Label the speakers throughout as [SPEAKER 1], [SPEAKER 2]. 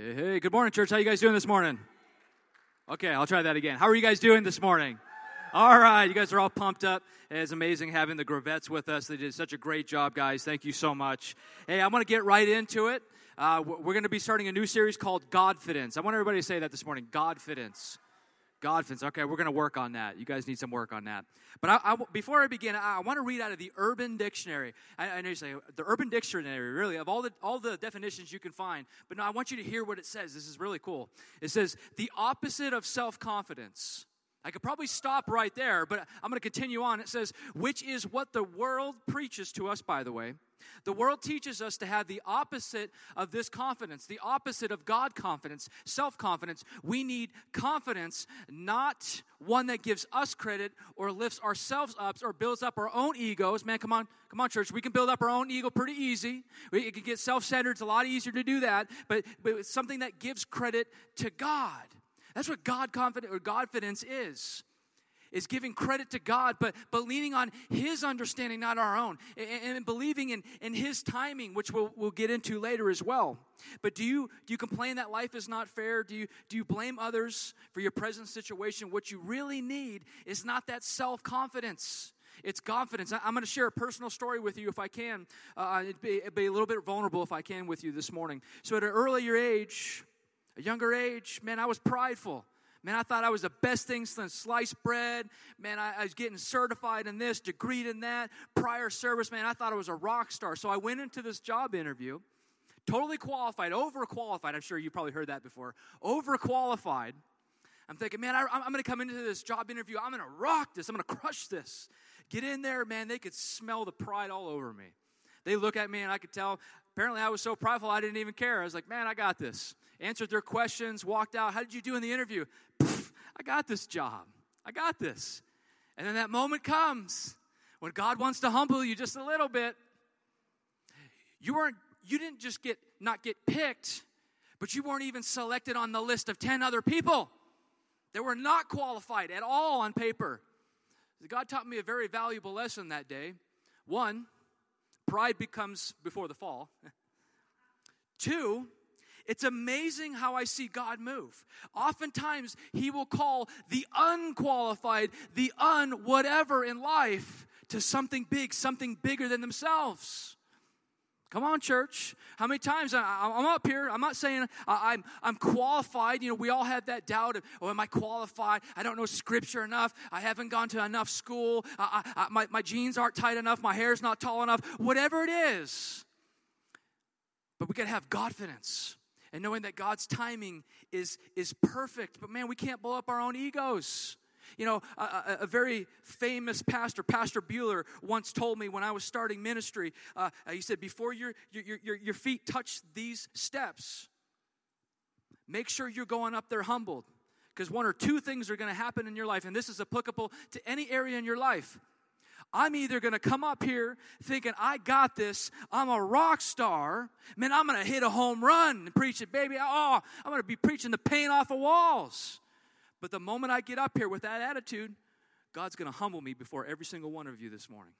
[SPEAKER 1] Hey, good morning, church. How you guys doing this morning? Okay, I'll try that again. How are you guys doing this morning? All right, you guys are all pumped up. It's amazing having the Gravettes with us. They did such a great job, guys. Thank you so much. Hey, I'm going to get right into it. Uh, we're going to be starting a new series called Godfidence. I want everybody to say that this morning Godfidence. Godfidence. Okay, we're going to work on that. You guys need some work on that. But I, I, before I begin, I, I, want to read out of the Urban Dictionary. I, know you say the Urban Dictionary, really, of all the all the definitions you can find. But no, I want you to hear what it says. This is really cool. It says the opposite of self confidence. I could probably stop right there, but I'm going to continue on. It says, which is what the world preaches to us, by the way. The world teaches us to have the opposite of this confidence, the opposite of God confidence, self confidence. We need confidence, not one that gives us credit or lifts ourselves up or builds up our own egos. Man, come on, come on, church. We can build up our own ego pretty easy. We, it can get self centered. It's a lot easier to do that, but, but it's something that gives credit to God. That's what God confidence or Godfidence is. Is giving credit to God, but, but leaning on His understanding, not our own, and, and believing in, in His timing, which we'll, we'll get into later as well. But do you, do you complain that life is not fair? Do you, do you blame others for your present situation? What you really need is not that self confidence. It's confidence. I'm going to share a personal story with you if I can. Uh, it'd, be, it'd be a little bit vulnerable if I can with you this morning. So, at an earlier age, a younger age, man, I was prideful. Man, I thought I was the best thing since sliced bread. Man, I, I, was getting certified in this, degreed in that, prior service. Man, I thought I was a rock star. So I went into this job interview, totally qualified, overqualified. I'm sure you probably heard that before. Overqualified. I'm thinking, man, I, I'm going to come into this job interview. I'm going to rock this. I'm going to crush this. Get in there, man. They could smell the pride all over me. They look at me, and I could tell. Apparently, I was so prideful, I didn't even care. I was like, man, I got this answered their questions, walked out. How did you do in the interview? I got this job. I got this. And then that moment comes when God wants to humble you just a little bit. You weren't you didn't just get not get picked, but you weren't even selected on the list of 10 other people that were not qualified at all on paper. God taught me a very valuable lesson that day. One, pride becomes before the fall. Two, it's amazing how I see God move. Oftentimes, He will call the unqualified, the un whatever in life to something big, something bigger than themselves. Come on, church. How many times I, am up here? I'm not saying I, am I'm, I'm qualified. You know, we all have that doubt of, oh, am I qualified? I don't know scripture enough. I haven't gone to enough school. I, I, my, my jeans aren't tight enough. My hair's not tall enough. Whatever it is. But we got to have confidence and knowing that God's timing is, is perfect. But man, we can't blow up our own egos. You know, a, a, very famous pastor, Pastor Bueller, once told me when I was starting ministry, uh, he said, before your, your, your, your feet touch these steps, make sure you're going up there humbled. Because one or two things are going to happen in your life, and this is applicable to any area in your life. I'm either going to come up here thinking, I got this, I'm a rock star, man, I'm going to hit a home run and preach it, baby. Oh, I'm going to be preaching the paint off of walls. But the moment I get up here with that attitude, God's going to humble me before every single one of you this morning.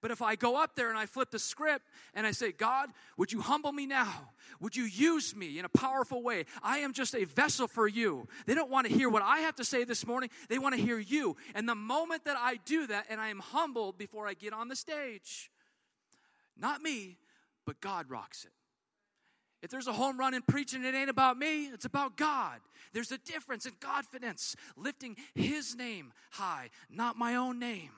[SPEAKER 1] But if I go up there and I flip the script and I say, God, would you humble me now? Would you use me in a powerful way? I am just a vessel for you. They don't want to hear what I have to say this morning, they want to hear you. And the moment that I do that and I am humbled before I get on the stage, not me, but God rocks it. If there's a home run in preaching, it ain't about me, it's about God. There's a difference in confidence, lifting His name high, not my own name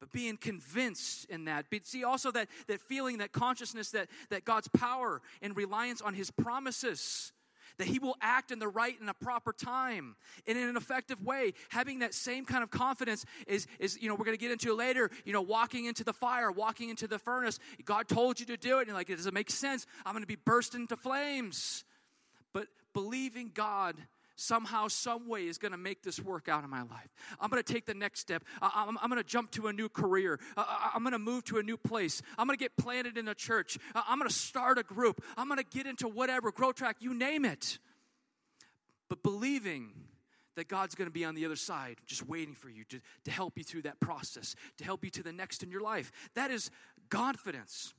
[SPEAKER 1] but being convinced in that. But see also that, that feeling, that consciousness that, that God's power and reliance on his promises, that he will act in the right and the proper time and in an effective way. Having that same kind of confidence is, is you know, we're going to get into later, you know, walking into the fire, walking into the furnace. God told you to do it. And like, it doesn't make sense. I'm going to be burst into flames. But believing God somehow, some way is going to make this work out in my life. I'm going to take the next step. I'm, I'm going to jump to a new career. I'm going to move to a new place. I'm going to get planted in a church. I'm going to start a group. I'm going to get into whatever, grow track, you name it. But believing that God's going to be on the other side, just waiting for you to, to help you through that process, to help you to the next in your life. That is confidence.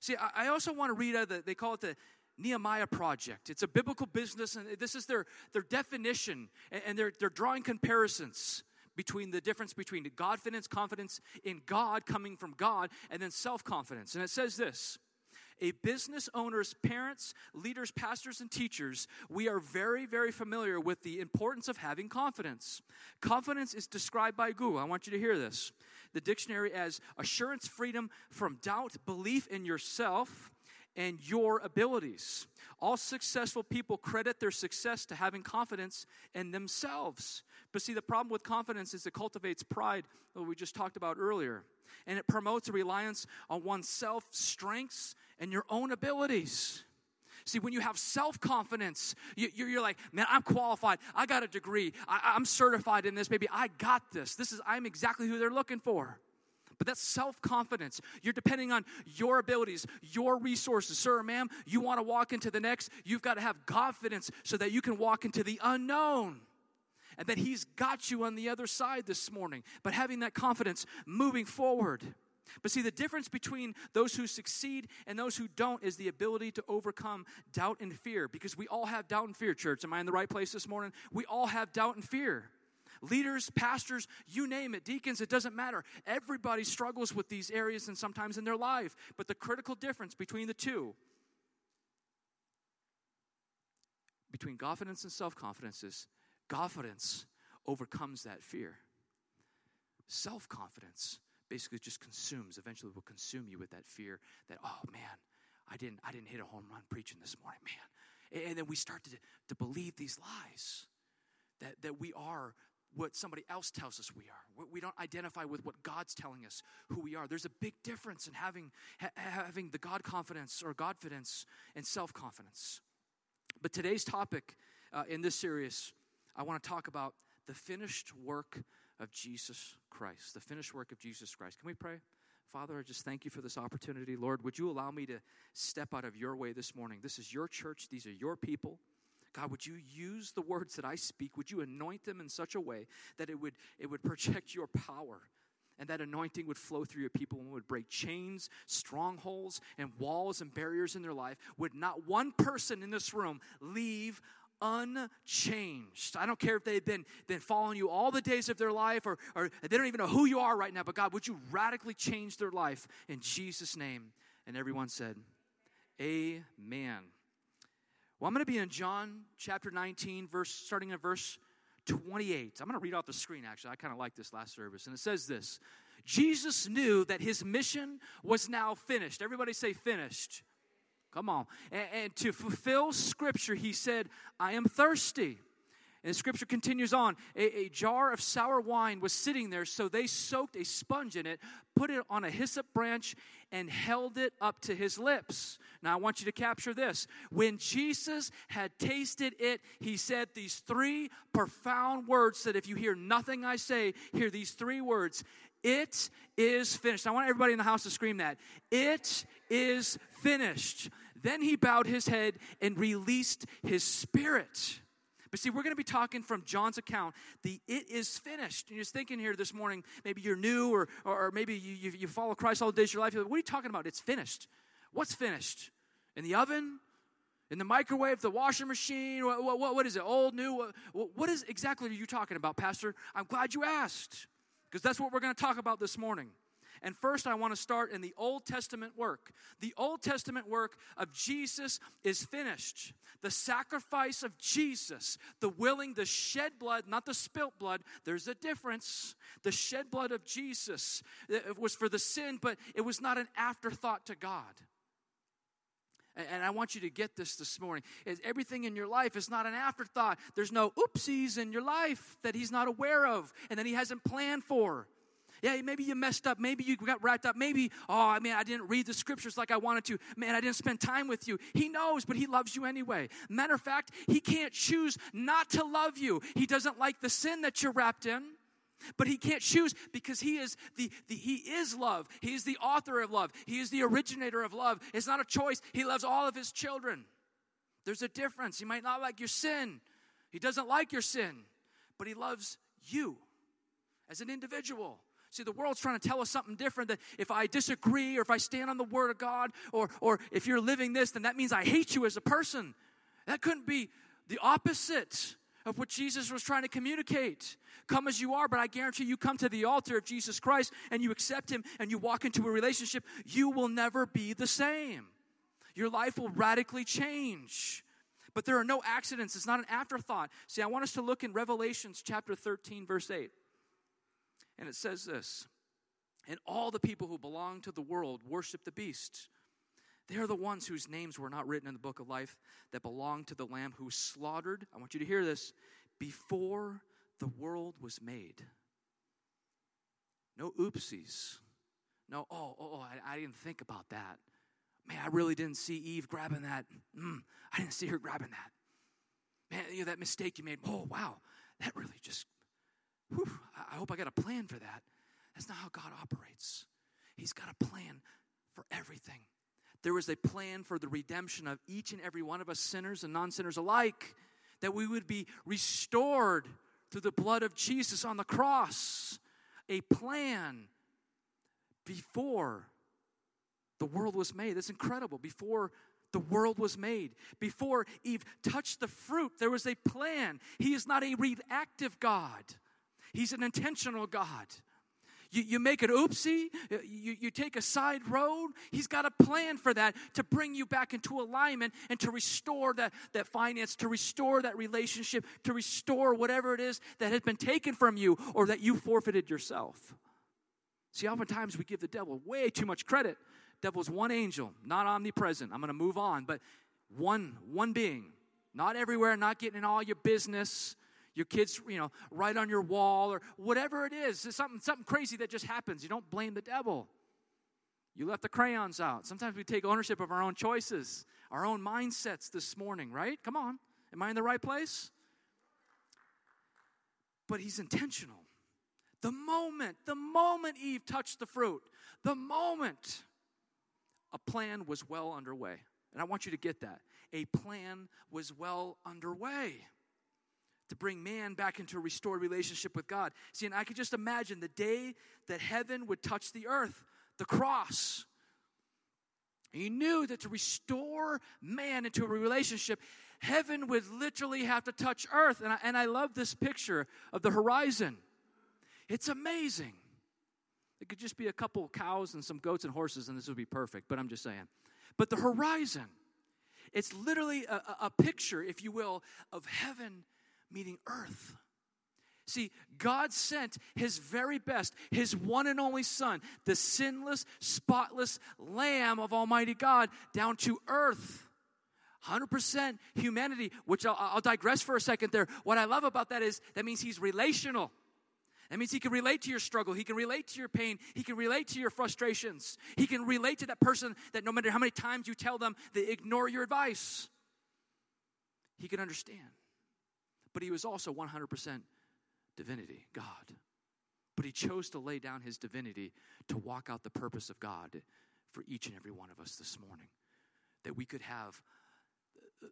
[SPEAKER 1] See, I, also want to read out the, they call it the Nehemiah Project. It's a biblical business, and this is their, their definition, and they're, they're drawing comparisons between the difference between confidence, confidence in God coming from God, and then self confidence. And it says this a business owner's parents, leaders, pastors, and teachers, we are very, very familiar with the importance of having confidence. Confidence is described by Google. I want you to hear this. The dictionary as assurance, freedom from doubt, belief in yourself, and your abilities. All successful people credit their success to having confidence in themselves. But see, the problem with confidence is it cultivates pride, that we just talked about earlier. And it promotes a reliance on oneself, strengths, and your own abilities. See, when you have self confidence, you, are like, man, I'm qualified. I got a degree. I, I'm certified in this. Maybe I got this. This is, I'm exactly who they're looking for. But that's self confidence. You're depending on your abilities, your resources. Sir ma'am, you want to walk into the next, you've got to have confidence so that you can walk into the unknown. And that He's got you on the other side this morning. But having that confidence moving forward. But see, the difference between those who succeed and those who don't is the ability to overcome doubt and fear. Because we all have doubt and fear, church. Am I in the right place this morning? We all have doubt and fear leaders, pastors, you name it, deacons, it doesn't matter. Everybody struggles with these areas and sometimes in their life. But the critical difference between the two, between confidence and self confidence, is confidence overcomes that fear. Self confidence basically just consumes, eventually will consume you with that fear that, oh man, I didn't, I didn't hit a home run preaching this morning, man. And then we start to, to believe these lies that, that we are what somebody else tells us we are. We don't identify with what God's telling us who we are. There's a big difference in having, ha- having the God confidence or Godfidence and self confidence. But today's topic uh, in this series, I want to talk about the finished work of Jesus Christ. The finished work of Jesus Christ. Can we pray? Father, I just thank you for this opportunity. Lord, would you allow me to step out of your way this morning? This is your church, these are your people. God, would you use the words that I speak? Would you anoint them in such a way that it would, it would project your power? And that anointing would flow through your people and would break chains, strongholds, and walls and barriers in their life. Would not one person in this room leave unchanged. I don't care if they've been, been following you all the days of their life or, or they don't even know who you are right now, but God, would you radically change their life in Jesus' name? And everyone said, Amen. Well, I'm going to be in John chapter 19, verse starting in verse 28. I'm going to read off the screen, actually. I kind of like this last service. And it says this Jesus knew that his mission was now finished. Everybody say, finished. Come on. And, and to fulfill scripture, he said, I am thirsty. And scripture continues on a, a, jar of sour wine was sitting there, so they soaked a sponge in it, put it on a hyssop branch, and held it up to his lips. Now, I want you to capture this. When Jesus had tasted it, he said these three profound words that if you hear nothing I say, hear these three words It is finished. I want everybody in the house to scream that. It is finished. Then he bowed his head and released his spirit. But see, we're going to be talking from John's account, the it is finished. And you're thinking here this morning, maybe you're new or, or, maybe you, you, you, follow Christ all the days of your life. Like, what are you talking about? It's finished. What's finished? In the oven? In the microwave, the washing machine? What, what, what is it? Old, new? What, what is exactly are you talking about, Pastor? I'm glad you asked because that's what we're going to talk about this morning. And first, I want to start in the Old Testament work. The Old Testament work of Jesus is finished. The sacrifice of Jesus, the willing, the shed blood, not the spilt blood, there's a difference. The shed blood of Jesus was for the sin, but it was not an afterthought to God. And I want you to get this this morning. Everything in your life is not an afterthought. There's no oopsies in your life that He's not aware of and that He hasn't planned for. Yeah, maybe you messed up. Maybe you got wrapped up. Maybe, oh, I mean, I didn't read the scriptures like I wanted to. Man, I didn't spend time with you. He knows, but He loves you anyway. Matter of fact, He can't choose not to love you. He doesn't like the sin that you're wrapped in. But he can't choose because he is the, the he is love. He is the author of love. He is the originator of love. It's not a choice. He loves all of his children. There's a difference. He might not like your sin. He doesn't like your sin, but he loves you as an individual. See, the world's trying to tell us something different that if I disagree or if I stand on the word of God or, or if you're living this, then that means I hate you as a person. That couldn't be the opposite of what Jesus was trying to communicate. Come as you are, but I guarantee you come to the altar of Jesus Christ and you accept Him and you walk into a relationship, you will never be the same. Your life will radically change. But there are no accidents. It's not an afterthought. See, I want us to look in Revelations chapter 13, verse 8. And it says this And all the people who belong to the world worship the beast. They are the ones whose names were not written in the book of life that belong to the Lamb who slaughtered. I want you to hear this before the world was made. No oopsies. No, oh, oh, oh I, I didn't think about that. Man, I really didn't see Eve grabbing that. Mm, I didn't see her grabbing that. Man, you know, that mistake you made. Oh, wow. That really just, whew, I hope I got a plan for that. That's not how God operates. He's got a plan for everything. There was a plan for the redemption of each and every one of us, sinners and non sinners alike, that we would be restored through the blood of Jesus on the cross. A plan before the world was made. That's incredible. Before the world was made, before Eve touched the fruit, there was a plan. He is not a reactive God, He's an intentional God. You, you make an oopsie, uh, you, you take a side road. He's got a plan for that to bring you back into alignment and to restore that, that finance, to restore that relationship, to restore whatever it is that has been taken from you or that you forfeited yourself. See, oftentimes we give the devil way too much credit devil's one angel, not omnipresent. I'm going to move on, but one one being, not everywhere, not getting in all your business. Your kids, you know, right on your wall or whatever it is. Something something crazy that just happens. You don't blame the devil. You left the crayons out. Sometimes we take ownership of our own choices, our own mindsets this morning, right? Come on. Am I in the right place? But he's intentional. The moment, the moment Eve touched the fruit, the moment a plan was well underway. And I want you to get that. A plan was well underway to bring man back into a restored relationship with God. See, and I could just imagine the day that heaven would touch the earth, the cross. He knew that to restore man into a relationship, heaven would literally have to touch earth. And I, and I love this picture of the horizon. It's amazing. It could just be a couple cows and some goats and horses, and this would be perfect, but I'm just saying. But the horizon, it's literally a, a picture, if you will, of heaven meeting earth. See, God sent His very best, His one and only Son, the sinless, spotless Lamb of Almighty God, down to earth. 100% humanity, which I'll, I'll, digress for a second there. What I love about that is that means He's relational. That means he can relate to your struggle. He can relate to your pain. He can relate to your frustrations. He can relate to that person that no matter how many times you tell them, they ignore your advice. He can understand. But he was also 100% divinity, God. But he chose to lay down his divinity to walk out the purpose of God for each and every one of us this morning. That we could have uh,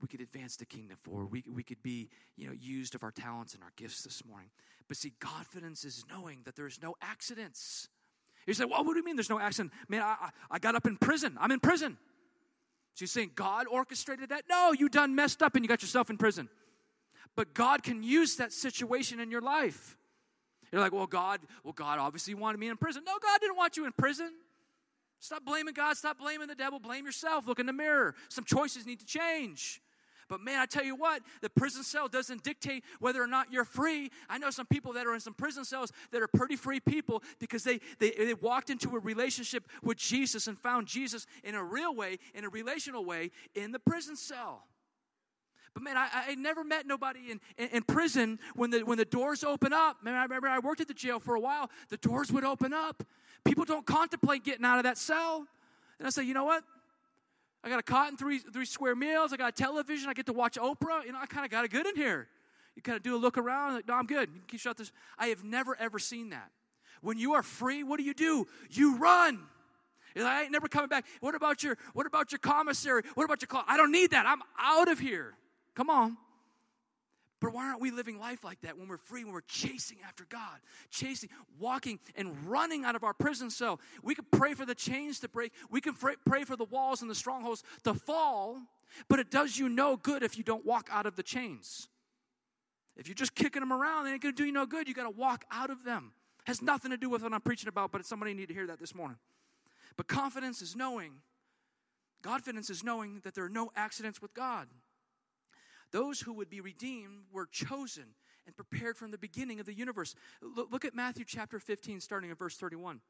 [SPEAKER 1] we could advance the kingdom forward. We, we could be, you know, used of our talents and our gifts this morning. But see, confidence is knowing that there's no accidents. You say, well, what do you mean there's no accident? Man, I, I got up in prison. I'm in prison. So you're saying God orchestrated that? No, you done messed up and you got yourself in prison. But God can use that situation in your life. You're like, well, God, well, God obviously wanted me in prison. No, God didn't want you in prison. Stop blaming God. Stop blaming the devil. Blame yourself. Look in the mirror. Some choices need to change. But man, I tell you what, the prison cell doesn't dictate whether or not you're free. I know some people that are in some prison cells that are pretty free people because they, they, they walked into a relationship with Jesus and found Jesus in a real way, in a relational way, in the prison cell. But man, I, I never met nobody in, in, in, prison when the, when the doors open up. Man, I remember I worked at the jail for a while. The doors would open up. People don't contemplate getting out of that cell. And I say, you know what? I got a cot and three, three square meals. I got a television. I get to watch Oprah. You know, I kind of got it good in here. You kind of do a look around. Like, no, I'm good. You can shut this. I have never, ever seen that. When you are free, what do you do? You run. Like, I ain't never coming back. What about your What about your commissary? What about your clock? I don't need that. I'm out of here. Come on. But why aren't we living life like that when we're free, when we're chasing after God, chasing, walking, and running out of our prison cell? We can pray for the chains to break, we can pray for the walls and the strongholds to fall, but it does you no good if you don't walk out of the chains. If you're just kicking them around, they ain't gonna do you no good. You gotta walk out of them. Has nothing to do with what I'm preaching about, but somebody need to hear that this morning. But confidence is knowing, confidence is knowing that there are no accidents with God. Those who would be redeemed were chosen and prepared from the beginning of the universe. Look, at Matthew chapter 15, starting at verse 31.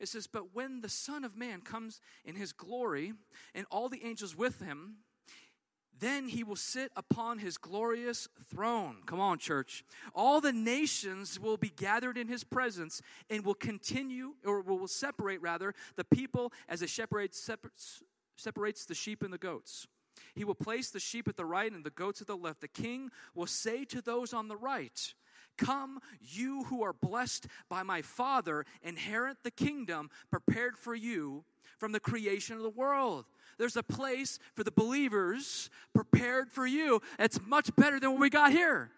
[SPEAKER 1] It says, But when the Son of Man comes in his glory and all the angels with him, then he will sit upon his glorious throne. Come on, church. All the nations will be gathered in his presence and will continue, or will separate rather, the people as a shepherd separates, separates the sheep and the goats. He will place the sheep at the right and the goats at the left. The king will say to those on the right, Come, you who are blessed by my Father, inherit the kingdom prepared for you from the creation of the world. There's a place for the believers prepared for you. It's much better than what we got here.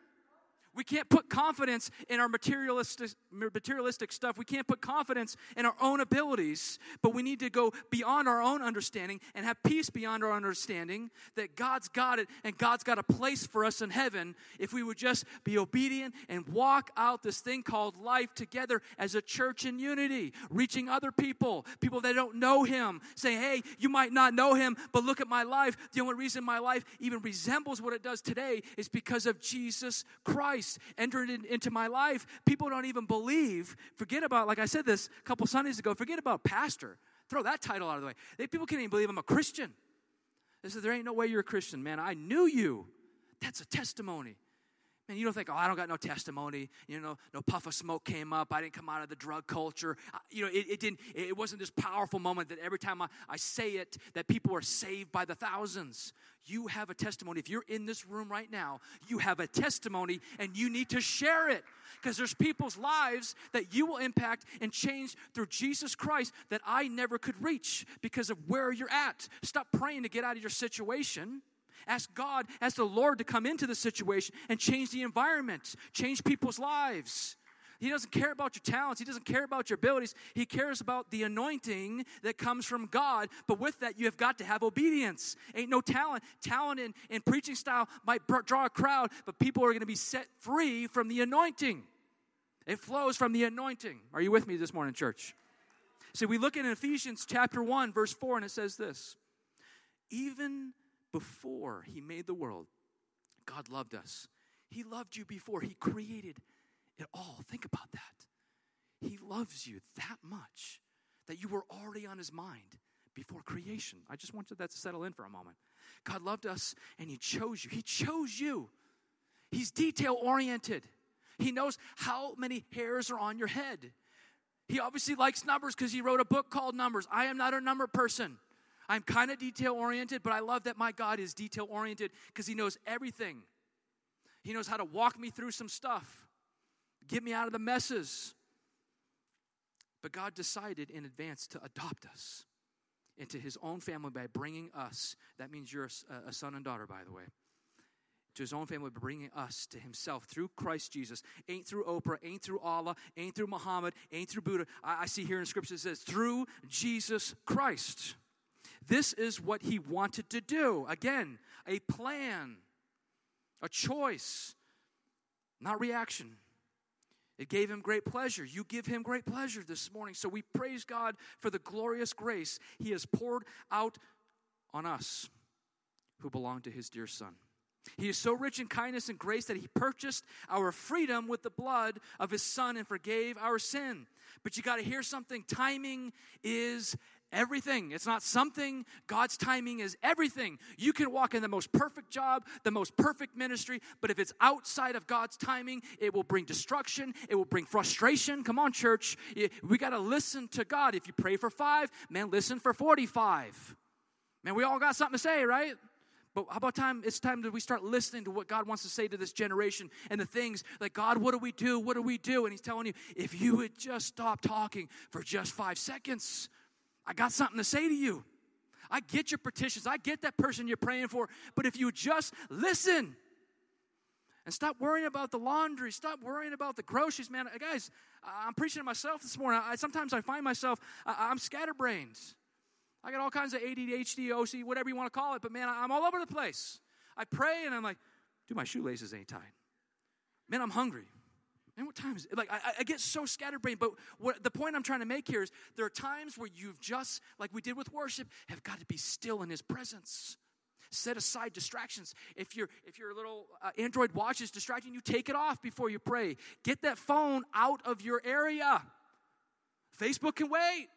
[SPEAKER 1] We can't put confidence in our materialistic, materialistic stuff. We can't put confidence in our own abilities, but we need to go beyond our own understanding and have peace beyond our understanding that God's got it and God's got a place for us in heaven if we would just be obedient and walk out this thing called life together as a church in unity, reaching other people, people that don't know Him, saying, hey, you might not know Him, but look at my life. The only reason my life even resembles what it does today is because of Jesus Christ. Christ entered in, into my life, people don't even believe. Forget about, like I said this a couple Sundays ago, forget about pastor. Throw that title out of the way. They, people can't even believe I'm a Christian. They said, There ain't no way you're a Christian, man. I knew you. That's a testimony. Man, you don't think, oh, I don't got no testimony. You know, no puff of smoke came up. I didn't come out of the drug culture. You know, it, it didn't. It wasn't this powerful moment that every time I, I say it, that people are saved by the thousands. You have a testimony. If you're in this room right now, you have a testimony, and you need to share it because there's people's lives that you will impact and change through Jesus Christ that I never could reach because of where you're at. Stop praying to get out of your situation. Ask God, ask the Lord to come into the situation and change the environment, change people's lives. He doesn't care about your talents. He doesn't care about your abilities. He cares about the anointing that comes from God. But with that, you have got to have obedience. Ain't no talent. Talent in, in preaching style might draw a crowd, but people are going to be set free from the anointing. It flows from the anointing. Are you with me this morning, church? So we look at Ephesians chapter 1, verse 4, and it says this Even before He made the world, God loved us. He loved you before He created it all. Think about that. He loves you that much that you were already on His mind before creation. I just wanted that to settle in for a moment. God loved us and He chose you. He chose you. He's detail oriented. He knows how many hairs are on your head. He obviously likes numbers because he wrote a book called Numbers. I am not a number person. I'm kind of detail oriented, but I love that my God is detail oriented because He knows everything. He knows how to walk me through some stuff, get me out of the messes. But God decided in advance to adopt us into His own family by bringing us. That means you're a, a son and daughter, by the way to his own family, bringing us to himself through Christ Jesus. Ain't through Oprah, ain't through Allah, ain't through Muhammad, ain't through Buddha. I, I see here in Scripture it says, through Jesus Christ. This is what he wanted to do. Again, a plan, a choice, not reaction. It gave him great pleasure. You give him great pleasure this morning. So we praise God for the glorious grace he has poured out on us who belong to his dear son. He is so rich in kindness and grace that he purchased our freedom with the blood of his son and forgave our sin. But you got to hear something timing is everything. It's not something. God's timing is everything. You can walk in the most perfect job, the most perfect ministry, but if it's outside of God's timing, it will bring destruction, it will bring frustration. Come on, church. We got to listen to God. If you pray for five, man, listen for 45. Man, we all got something to say, right? But how about time? It's time that we start listening to what God wants to say to this generation and the things like, God, what do we do? What do we do? And He's telling you, if you would just stop talking for just five seconds, I got something to say to you. I get your petitions. I get that person you're praying for. But if you just listen, And stop worrying about the laundry. Stop worrying about the groceries, man. Guys, I'm preaching to myself this morning. I, sometimes I find myself, I, I'm scatterbrained. I got all kinds of ADD, HD, OC, whatever you want to call it, but man, I'm all over the place. I pray and I'm like, dude, my shoelaces ain't tied. Man, I'm hungry. Man, what time is it? Like, I, I get so scatterbrained, but what, the point I'm trying to make here is there are times where you've just, like we did with worship, have got to be still in His presence. Set aside distractions. If your if your little uh, Android watch is distracting you, take it off before you pray. Get that phone out of your area. Facebook can wait.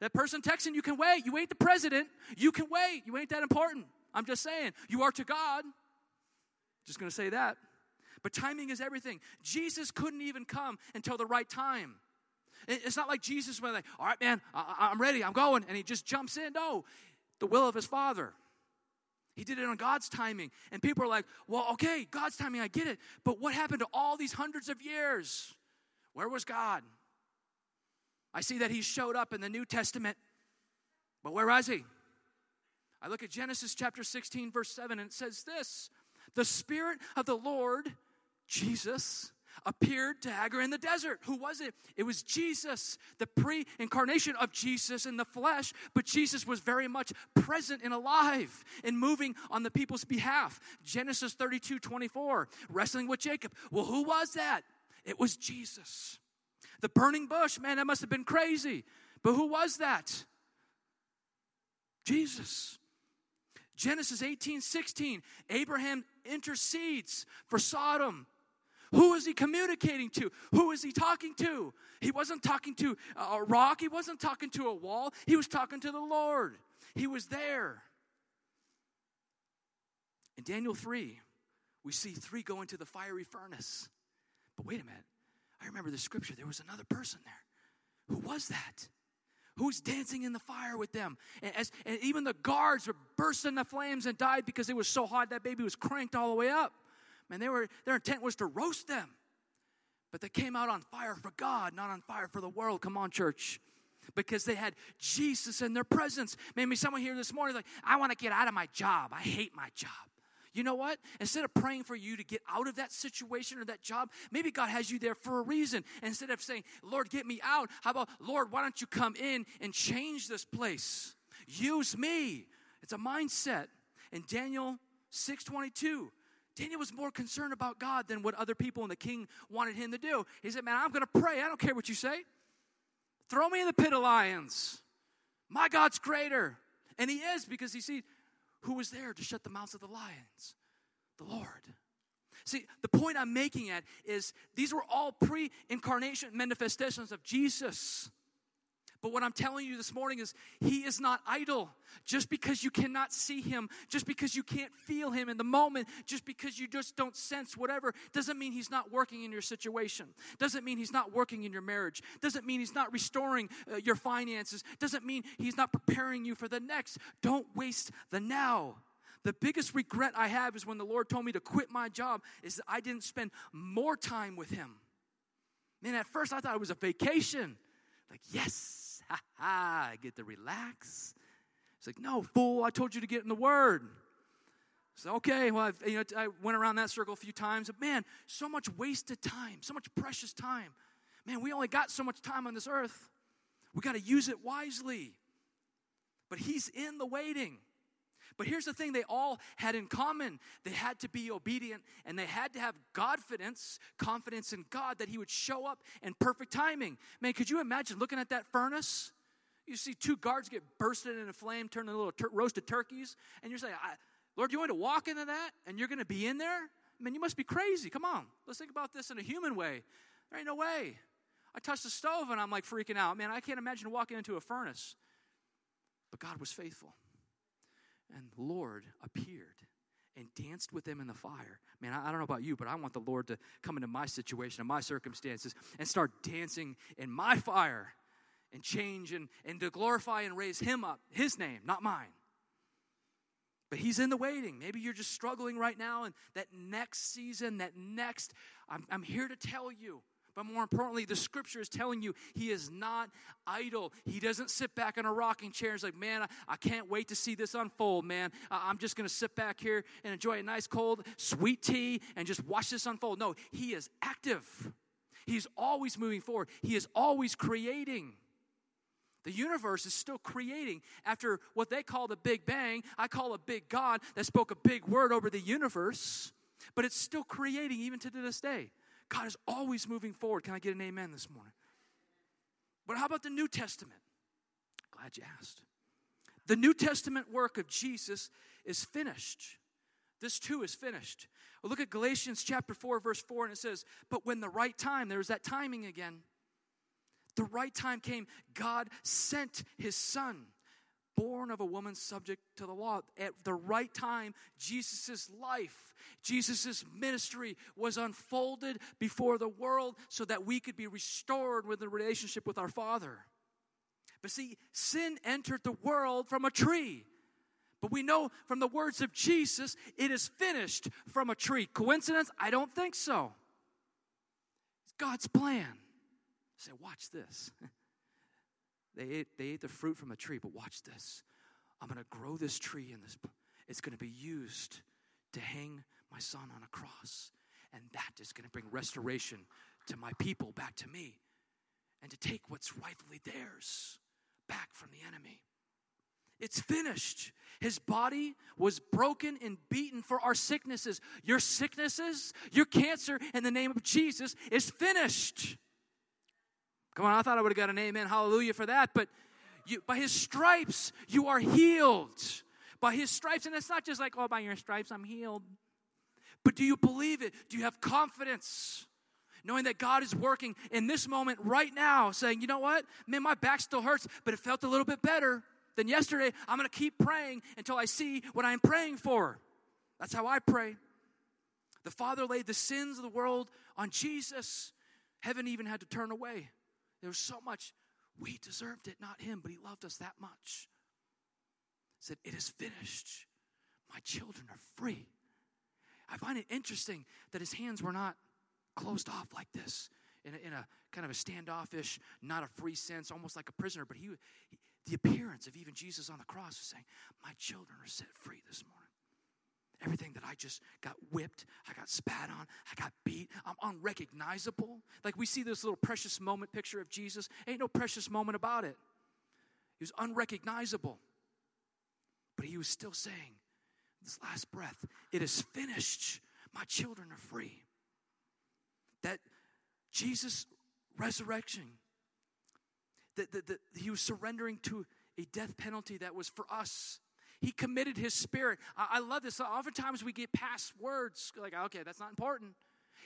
[SPEAKER 1] That person texting you can wait. You ain't the president. You can wait. You ain't that important. I'm just saying. You are to God. Just going to say that. But timing is everything. Jesus couldn't even come until the right time. It's not like Jesus went like, all right, man, I- am ready, I'm going, and he just jumps in. No, the will of his Father. He did it on God's timing. And people are like, well, okay, God's timing, I get it. But what happened to all these hundreds of years? Where was God? I see that he showed up in the New Testament, but where was he? I look at Genesis chapter 16, verse 7, and it says this The Spirit of the Lord Jesus appeared to Hagar in the desert. Who was it? It was Jesus, the pre incarnation of Jesus in the flesh, but Jesus was very much present and alive and moving on the people's behalf. Genesis 32 24, wrestling with Jacob. Well, who was that? It was Jesus. The burning bush, man, that must have been crazy. But who was that? Jesus. Genesis 18 16, Abraham intercedes for Sodom who is he communicating to? Who is he talking to? He wasn't talking to a rock, he wasn't talking to a wall, he was talking to the Lord. He was there. In Daniel 3, we see three go into the fiery furnace. But wait a minute. I remember the scripture. There was another person there. Who was that? Who's dancing in the fire with them? And, as, and even the guards were bursting the flames and died because it was so hot that baby was cranked all the way up. Man, they were, their intent was to roast them. But they came out on fire for God, not on fire for the world. Come on, church. Because they had Jesus in their presence. Maybe someone here this morning like, I want to get out of my job. I hate my job. You know what? Instead of praying for you to get out of that situation or that job, maybe God has you there for a reason. Instead of saying, Lord, get me out, how about, Lord, why don't you come in and change this place? Use me. It's a mindset. In Daniel 622, Daniel was more concerned about God than what other people and the king wanted him to do. He said, Man, I'm going to pray. I don't care what you say. Throw me in the pit of lions. My God's greater. And he is because he see who was there to shut the mouths of the lions? The Lord. See, the point I'm making at is these were all pre incarnation manifestations of Jesus. But what I'm telling you this morning is he is not idle. Just because you cannot see him, just because you can't feel him in the moment, just because you just don't sense whatever, doesn't mean he's not working in your situation. Doesn't mean he's not working in your marriage. Doesn't mean he's not restoring uh, your finances. Doesn't mean he's not preparing you for the next. Don't waste the now. The biggest regret I have is when the Lord told me to quit my job is that I didn't spend more time with him. Man, at first I thought it was a vacation. Like, yes, ha ha, I get to relax. It's like, no, fool, I told you to get in the Word. So, okay, well, I've, you know, I went around that circle a few times. But man, so much wasted time, so much precious time. Man, we only got so much time on this earth. We got to use it wisely. But He's in the waiting. But here's the thing they all had in common they had to be obedient and they had to have confidence, confidence in God that He would show up in perfect timing. Man, could you imagine looking at that furnace? You see two guards get bursted in a flame, turning into little tur- roasted turkeys, and you're saying, Lord, you want to walk into that and you're going to be in there? I mean, you must be crazy. Come on, let's think about this in a human way. There ain't no way. I touched the stove and I'm like freaking out. Man, I can't imagine walking into a furnace. But God was faithful. And Lord appeared and danced with them in the fire. Man, I, I, don't know about you, but I want the Lord to come into my situation and my circumstances and start dancing in my fire and change and, and to glorify and raise Him up, His name, not mine. But He's in the waiting. Maybe you're just struggling right now, and that next season, that next, I'm, I'm here to tell you But more importantly, the scripture is telling you he is not idle. He doesn't sit back in a rocking chair and is like, man, I, I can't wait to see this unfold, man. I'm just going to sit back here and enjoy a nice cold sweet tea and just watch this unfold. No, he is active. He's always moving forward. He is always creating. The universe is still creating. After what they call the Big Bang, I call a big God that spoke a big word over the universe, but it's still creating even to this day. God is always moving forward. Can I get an amen this morning? But how about the New Testament? Glad you asked. The New Testament work of Jesus is finished. This too is finished. Well, look at Galatians chapter 4, verse 4, and it says, But when the right time, there's that timing again. The right time came, God sent his son born of a woman subject to the law. At the right time, Jesus' life, Jesus' ministry was unfolded before the world so that we could be restored with a relationship with our Father. But see, sin entered the world from a tree. But we know from the words of Jesus, it is finished from a tree. Coincidence? I don't think so. It's God's plan. Say, watch this. They ate, they ate the fruit from a tree, but watch this. I'm going to grow this tree in this. It's going to be used to hang my son on a cross. And that is going to bring restoration to my people, back to me, and to take what's rightfully theirs back from the enemy. It's finished. His body was broken and beaten for our sicknesses. Your sicknesses, your cancer, in the name of Jesus, is finished. Come on, I thought I would have got an amen, hallelujah for that. But you, by his stripes, you are healed. By his stripes, and it's not just like, oh, by your stripes, I'm healed. But do you believe it? Do you have confidence? Knowing that God is working in this moment right now, saying, you know what? Man, my back still hurts, but it felt a little bit better than yesterday. I'm going to keep praying until I see what I'm praying for. That's how I pray. The Father laid the sins of the world on Jesus. Heaven even had to turn away. There was so much. We deserved it, not him, but he loved us that much. Said, It is finished. My children are free. I find it interesting that his hands were not closed off like this in a, in a kind of a standoffish, not a free sense, almost like a prisoner. But he, he, the appearance of even Jesus on the cross was saying, My children are set free this morning. Everything that I just got whipped, I got spat on, I got beat, I'm unrecognizable. Like we see this little precious moment picture of Jesus, ain't no precious moment about it. He was unrecognizable. But he was still saying, this last breath, it is finished. My children are free. That Jesus' resurrection, that, that, that he was surrendering to a death penalty that was for us he committed his spirit. I, I love this. Oftentimes we get past words like, okay, that's not important.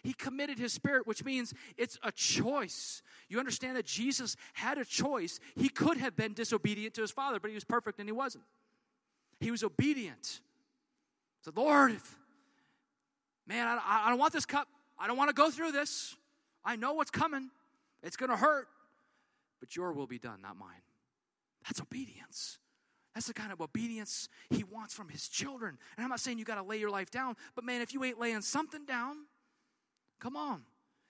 [SPEAKER 1] He committed his spirit, which means it's a choice. You understand that Jesus had a choice. He could have been disobedient to his father, but he was perfect and he wasn't. He was obedient. So, Lord, man, I, I don't want this cup. I don't want to go through this. I know what's coming. It's going to hurt, but your will be done, not mine. That's obedience. That's the kind of obedience he wants from his children. And I'm not saying you got to lay your life down, but man, if you ain't laying something down, come on.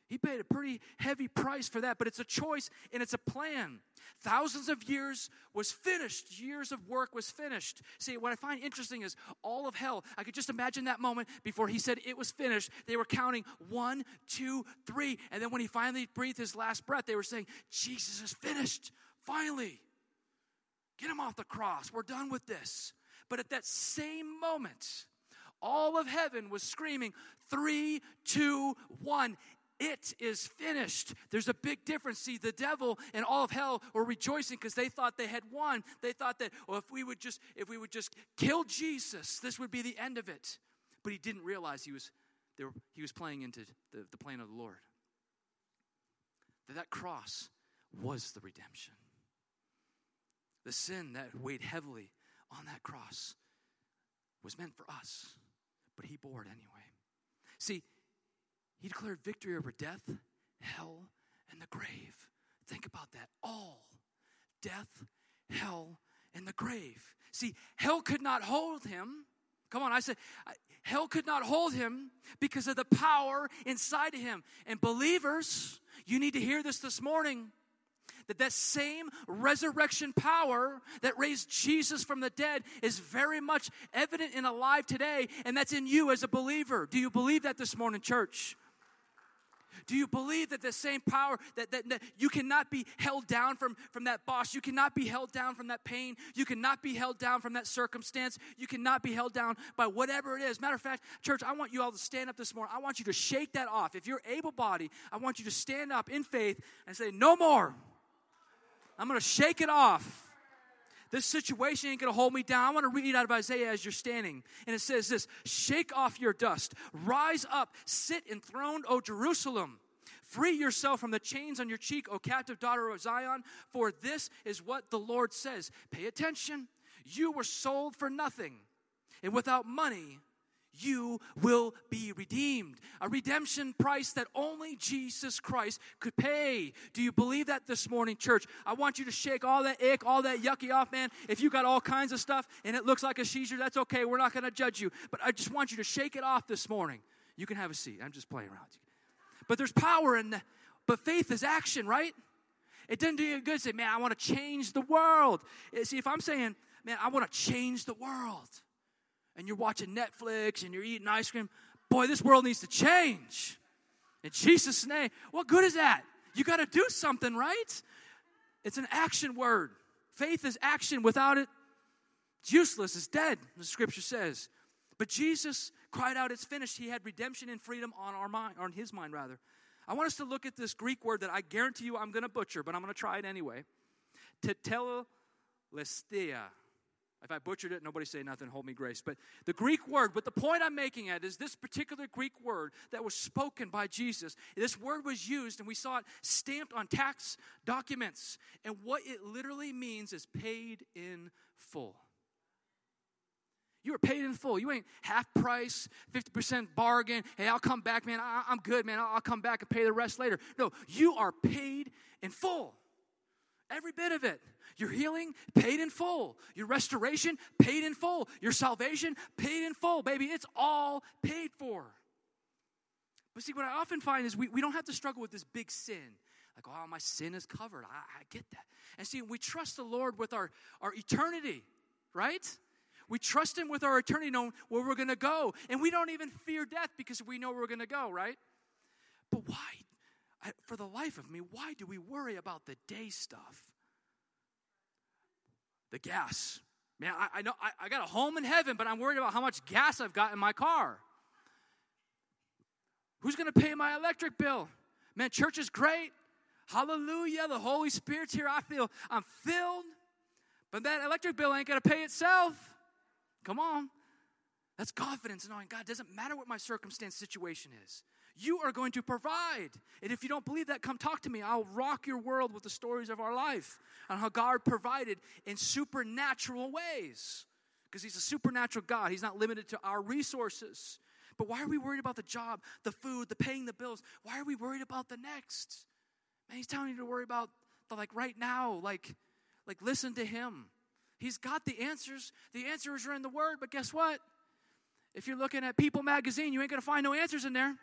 [SPEAKER 1] He paid a pretty heavy price for that, but it's a choice and it's a plan. Thousands of years was finished. Years of work was finished. See, what I find interesting is all of hell. I could just imagine that moment before he said it was finished. They were counting one, two, three. And then when he finally breathed his last breath, they were saying, Jesus is finished. Finally. Get him off the cross. We're done with this. But at that same moment, all of heaven was screaming, three, two, one. It is finished. There's a big difference. See, the devil and all of hell were rejoicing because they thought they had won. They thought that, well, if we would just, if we would just kill Jesus, this would be the end of it. But he didn't realize he was, were, he was playing into the, the plan of the Lord. That that cross was the redemption the sin that weighed heavily on that cross was meant for us, but he bore it anyway. See, he declared victory over death, hell, and the grave. Think about that. All death, hell, and the grave. See, hell could not hold him. Come on, I said, hell could not hold him because of the power inside of him. And believers, You need to hear this this morning that that same resurrection power that raised Jesus from the dead is very much evident and alive today, and that's in you as a believer. Do you believe that this morning, church? Do you believe that the same power that, that, that, you cannot be held down from, from that boss? You cannot be held down from that pain. You cannot be held down from that circumstance. You cannot be held down by whatever it is. Matter of fact, church, I want you all to stand up this morning. I want you to shake that off. If you're able bodied, I want you to stand up in faith and say, No more. I'm going to shake it off. This situation ain't going to hold me down. I want to read it out of Isaiah as you're standing. And it says this Shake off your dust, rise up, sit enthroned, O Jerusalem. Free yourself from the chains on your cheek, O captive daughter of Zion, for this is what the Lord says. Pay attention. You were sold for nothing, and without money, you will be redeemed. A redemption price that only Jesus Christ could pay. Do you believe that this morning, church? I want you to shake all that ick, all that yucky off, man. If you got all kinds of stuff and it looks like a seizure, that's okay. We're not going to judge you. But I just want you to shake it off this morning. You can have a seat. I'm just playing around. But there's power in that. But faith is action, right? It doesn't do you good to say, man, I want to change the world. See, if I'm saying, man, I want to change the world and you're watching Netflix and you're eating ice cream, boy, this world needs to change. In Jesus' name, what good is that? You got to do something, right? It's an action word. Faith is action. Without it, it's useless, it's dead, the scripture says. But Jesus cried out, It's finished. He had redemption and freedom on our mind, on his mind, rather. I want us to look at this Greek word that I guarantee you I'm to butcher, but I'm to try it anyway. Tetelestia. If I butchered it, nobody say nothing, hold me grace. But the Greek word, but the point I'm making at is this particular Greek word that was spoken by Jesus. This word was used, and we saw it stamped on tax documents. And what it literally means is paid in full. You are paid in full. You ain't half price, 50% bargain. Hey, I'll come back, man. I, am good, man. I'll, I'll come back and pay the rest later. No, you are paid in full. Every bit of it. Your healing, paid in full. Your restoration, paid in full. Your salvation, paid in full, baby. It's all paid for. But see, what I often find is we, we don't have to struggle with this big sin. Like, oh, my sin is covered. I, I get that. And see, we trust the Lord with our, our eternity, right? We trust Him with our eternity, knowing where we're going to go. And we don't even fear death because we know where we're going to go, right? But why I, for the life of me, why do we worry about the day stuff? The gas. Man, I, I know I, I got a home in heaven, but I'm worried about how much gas I've got in my car. Who's going to pay my electric bill? Man, church is great. Hallelujah. The Holy Spirit's here. I feel I'm filled. But that electric bill ain't going to pay itself. Come on. That's confidence knowing God doesn't matter what my circumstance situation is. You are going to provide. And if you don't believe that, come talk to me. I'll rock your world with the stories of our life and how God provided in supernatural ways. Because He's a supernatural God, He's not limited to our resources. But why are we worried about the job, the food, the paying the bills? Why are we worried about the next? Man, He's telling you to worry about the like right now, like, like listen to Him. He's got the answers. The answers are in the Word, but guess what? If you're looking at People magazine, you ain't gonna find no answers in there.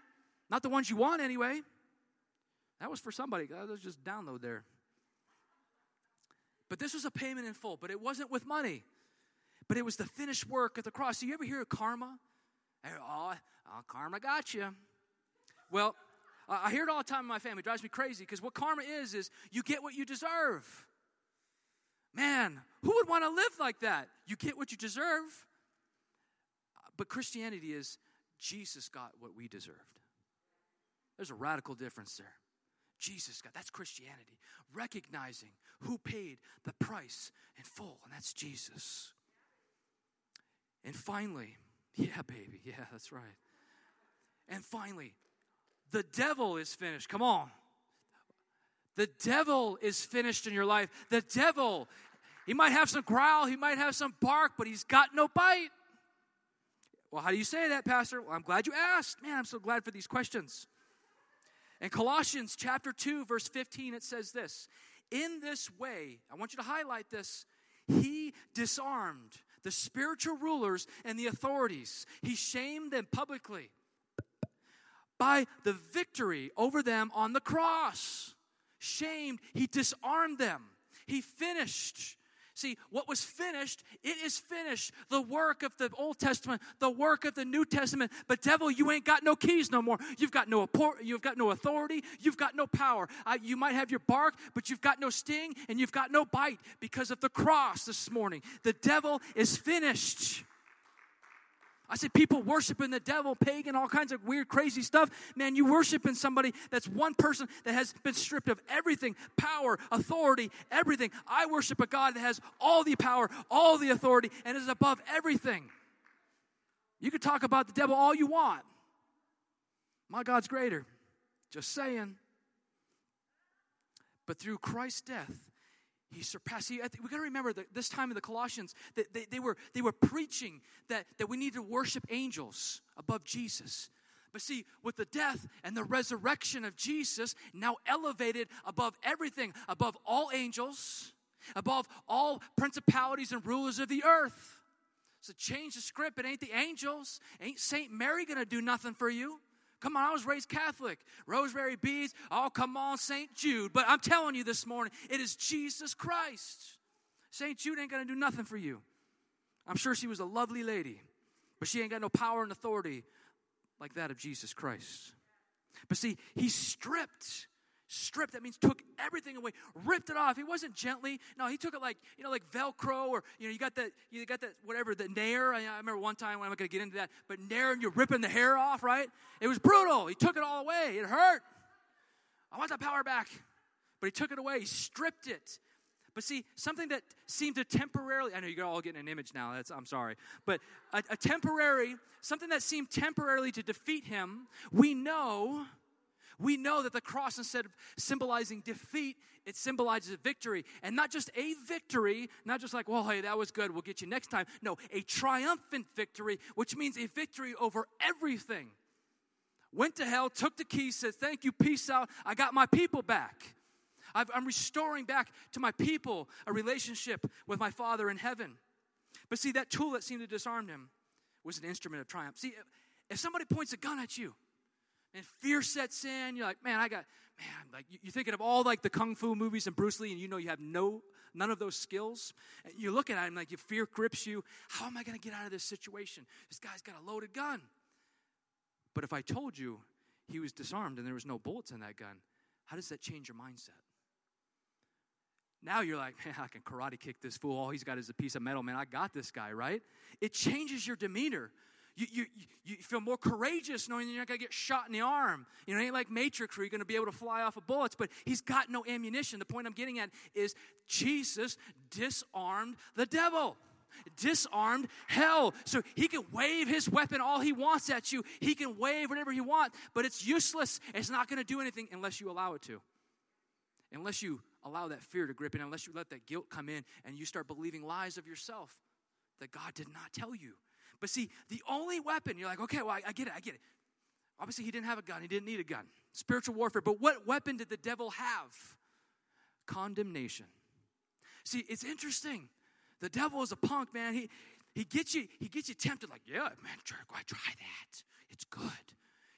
[SPEAKER 1] Not the ones you want, anyway. That was for somebody. That was just download there. But this was a payment in full, but it wasn't with money. But it was the finished work at the cross. Do you ever hear of karma? Oh, oh karma got you. Well, I hear it all the time in my family. It drives me crazy because what karma is, is you get what you deserve. Man, who would want to live like that? You get what you deserve. But Christianity is Jesus got what we deserved. There's a radical difference there. Jesus God, that's Christianity, recognizing who paid the price in full, and that's Jesus. And finally, yeah, baby, yeah, that's right. And finally, the devil is finished. Come on. The devil is finished in your life. The devil, he might have some growl, he might have some bark, but he's got no bite. Well, how do you say that, Pastor? Well, I'm glad you asked. Man, I'm so glad for these questions. In Colossians chapter 2, verse 15, it says this In this way, I want you to highlight this, he disarmed the spiritual rulers and the authorities, he shamed them publicly by the victory over them on the cross. Shamed, he disarmed them. He finished. See, what was finished, it is finished. The work of the Old Testament, the work of the New Testament. But devil, you ain't got no keys no more. You've got no you've got no authority. You've got no power. Uh, you might have your bark, but you've got no sting and you've got no bite because of the cross this morning. The devil is finished. I said, people worshiping the devil, pagan, all kinds of weird, crazy stuff. Man, you worshiping somebody that's one person that has been stripped of everything power, authority, everything. I worship a God that has all the power, all the authority, and is above everything. You can talk about the devil all you want. My God's greater. Just saying. But through Christ's death, he surpassed. we got to remember that this time in the Colossians, that they, they, were, they were preaching that, that we need to worship angels above Jesus. But see, with the death and the resurrection of Jesus, now elevated above everything, above all angels, above all principalities and rulers of the earth. So change the script. It ain't the angels. Ain't St. Mary gonna do nothing for you. Come on, I was raised Catholic. Rosemary beads. Oh, come on, St. Jude. But I'm telling you this morning, it is Jesus Christ. St. Jude ain't going to do nothing for you. I'm sure she was a lovely lady, but she ain't got no power and authority like that of Jesus Christ. But see, he stripped stripped. That means took everything away, ripped it off. He wasn't gently. No, he took it like you know, like Velcro, or you know, you got that, you got that whatever, the nair. I, I remember one time when I'm not going to get into that, but nair and you're ripping the hair off, right? It was brutal. He took it all away. It hurt. I want that power back, but he took it away. He stripped it. But see, something that seemed to temporarily, I know you're all getting an image now, that's, I'm sorry, but a, a temporary, something that seemed temporarily to defeat him, we know we know that the cross, instead of symbolizing defeat, it symbolizes victory. And not just a victory, not just like, well, hey, that was good, we'll get you next time. No, a triumphant victory, which means a victory over everything. Went to hell, took the keys, said, thank you, peace out, I got my people back. i am restoring back to my people a relationship with my Father in heaven. But see, that tool that seemed to disarm him was an instrument of triumph. See, if somebody points a gun at you, and fear sets in. You're like, man, I got, man, like you're thinking of all like the kung fu movies and Bruce Lee, and you know you have no, none of those skills. And you're looking at him like your fear grips you. How am I going to get out of this situation? This guy's got a loaded gun. But if I told you he was disarmed and there was no bullets in that gun, how does that change your mindset? Now you're like, man, I can karate kick this fool. All he's got is a piece of metal, man. I got this guy, right? It changes your demeanor. You, you, you feel more courageous knowing you're not going to get shot in the arm. You know, it ain't like Matrix where you're going to be able to fly off of bullets, but he's got no ammunition. The point I'm getting at is Jesus disarmed the devil disarmed hell. So he can wave his weapon all he wants at you. He can wave whatever he wants, but it's useless. It's not going to do anything unless you allow it to. Unless you allow that fear to grip in, unless you let that guilt come in and you start believing lies of yourself that God did not tell you. But see, the only weapon, you're like, okay, well, I, I get it, I get it. Obviously, he didn't have a gun, he didn't need a gun. Spiritual warfare. But what weapon did the devil have? Condemnation. See, it's interesting. The devil is a punk, man. He he gets you, he gets you tempted, like, yeah, man, try, try that. It's good.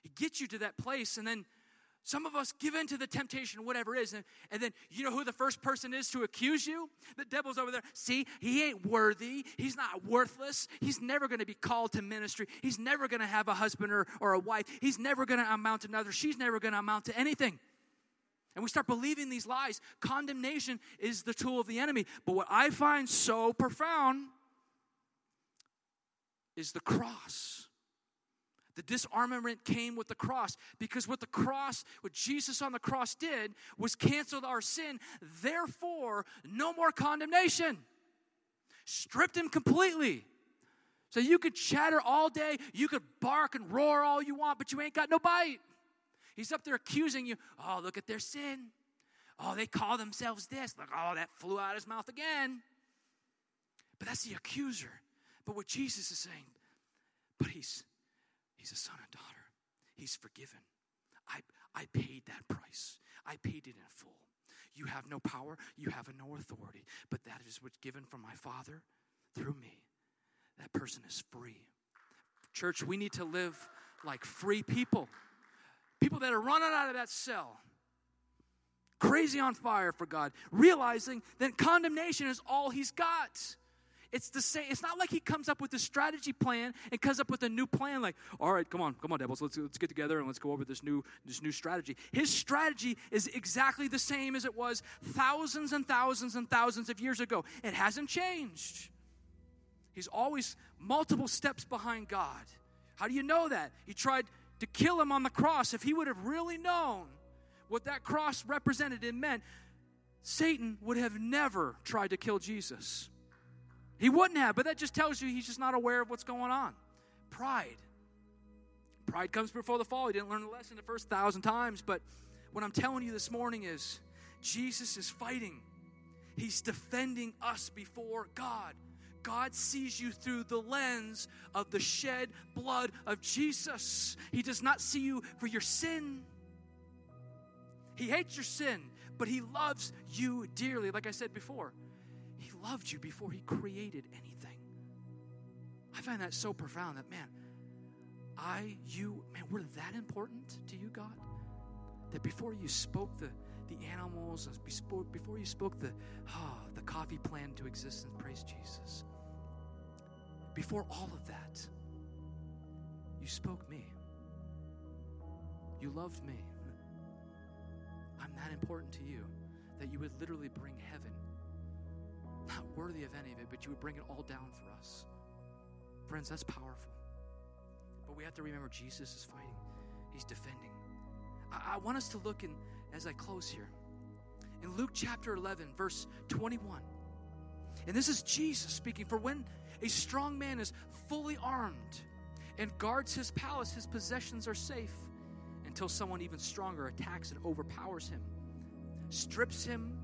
[SPEAKER 1] He gets you to that place, and then some of us give in to the temptation, whatever it is, and, and then you know who the first person is to accuse you? The devil's over there. See, he ain't worthy. He's not worthless. He's never going to be called to ministry. He's never going to have a husband or, or a wife. He's never going to amount to another. She's never going to amount to anything. And we start believing these lies. Condemnation is the tool of the enemy. But what I find so profound is the cross. The disarmament came with the cross because what the cross, what Jesus on the cross did was canceled our sin. Therefore, no more condemnation. Stripped him completely. So you could chatter all day, you could bark and roar all you want, but you ain't got no bite. He's up there accusing you. Oh, look at their sin. Oh, they call themselves this. Look, oh, that flew out his mouth again. But that's the accuser. But what Jesus is saying, but he's He's a son and daughter. He's forgiven. I, I paid that price. I paid it in full. You have no power, you have no authority, but that is what's given from my Father through me. That person is free. Church, we need to live like free people. People that are running out of that cell, crazy on fire for God, realizing that condemnation is all he's got. It's the same. It's not like he comes up with a strategy plan and comes up with a new plan. Like, all right, come on, come on, devils, let's let's get together and let's go over this new this new strategy. His strategy is exactly the same as it was thousands and thousands and thousands of years ago. It hasn't changed. He's always multiple steps behind God. How do you know that? He tried to kill him on the cross. If he would have really known what that cross represented and meant, Satan would have never tried to kill Jesus. He wouldn't have, but that just tells you he's just not aware of what's going on. Pride. Pride comes before the fall. He didn't learn the lesson the first thousand times, but what I'm telling you this morning is Jesus is fighting. He's defending us before God. God sees you through the lens of the shed blood of Jesus. He does not see you for your sin. He hates your sin, but He loves you dearly, like I said before loved you before he created anything. I find that so profound that, man, I, you, man, we're that important to you, God, that before you spoke the, the animals, before you spoke the, oh, the coffee plan to existence, praise Jesus. Before all of that, you spoke me. You loved me. I'm that important to you that you would literally bring heaven not worthy of any of it, but you would bring it all down for us. Friends, that's powerful. But we have to remember Jesus is fighting, He's defending. I, I want us to look in, as I close here, in Luke chapter 11, verse 21. And this is Jesus speaking. For when a strong man is fully armed and guards his palace, his possessions are safe until someone even stronger attacks and overpowers him, strips him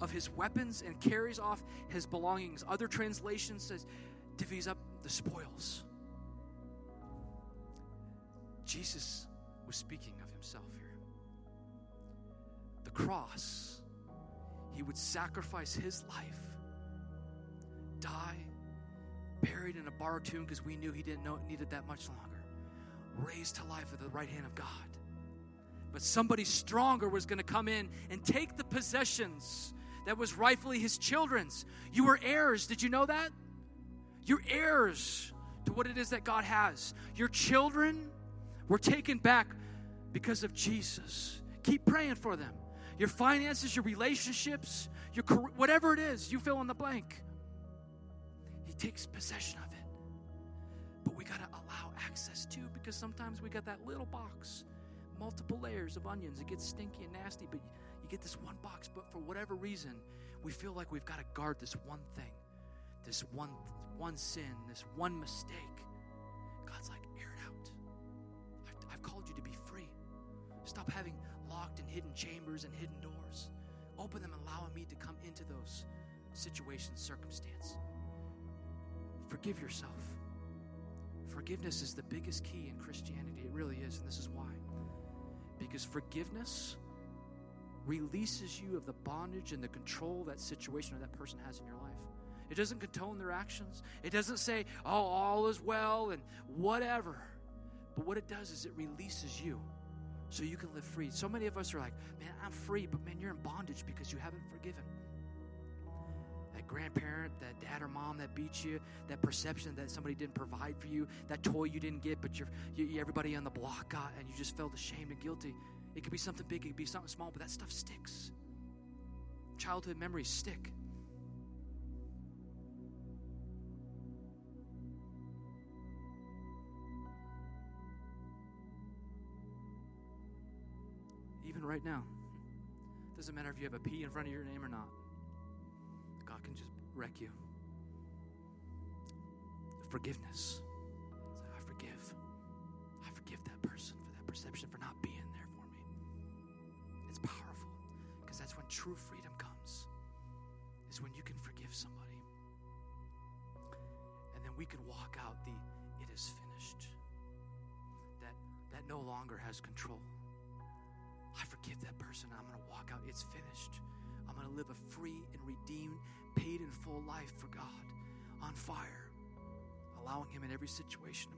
[SPEAKER 1] of his weapons and carries off his belongings. Other translations says divvies up the spoils. Jesus was speaking of himself here. The cross, he would sacrifice his life, die, buried in a borrowed tomb because we knew he didn't know it needed that much longer, raised to life at the right hand of God. But somebody stronger was going to come in and take the possessions that was rightfully his children's. You were heirs. Did you know that? You're heirs to what it is that God has. Your children were taken back because of Jesus. Keep praying for them. Your finances, your relationships, your career, whatever it is, you fill in the blank. He takes possession of it. But we got to allow access to because sometimes we got that little box, multiple layers of onions. It gets stinky and nasty, but you get this one box, but for whatever reason, we feel like we've got to guard this one thing, this one one sin, this one mistake. God's like, air it out. I've, I've called you to be free. Stop having locked and hidden chambers and hidden doors. Open them, allowing me to come into those situations, circumstance. Forgive yourself. Forgiveness is the biggest key in Christianity. It really is, and this is why. Because forgiveness releases you of the bondage and the control that situation or that person has in your life. It doesn't condone their actions. It doesn't say, oh, all is well and whatever. But what it does is it releases you so you can live free. So many of us are like, man, I'm free, but man, you're in bondage because you haven't forgiven. That grandparent, that dad or mom that beat you, that perception that somebody didn't provide for you, that toy you didn't get, but you're, you, everybody on the block got, and you just felt ashamed and guilty. It could be something big, it could be something small, but that stuff sticks. Childhood memories stick. Even right now, doesn't matter if you have a P in front of your name or not, God can just wreck you. Forgiveness. I forgive. I forgive that person for that perception, for not being true freedom comes is when you can forgive somebody. And then we can walk out the it is finished. That that no longer has control. I forgive that person. I'm going to walk out. It's finished. I'm going to live a free and redeemed, paid in full life for God on fire, allowing Him in every situation.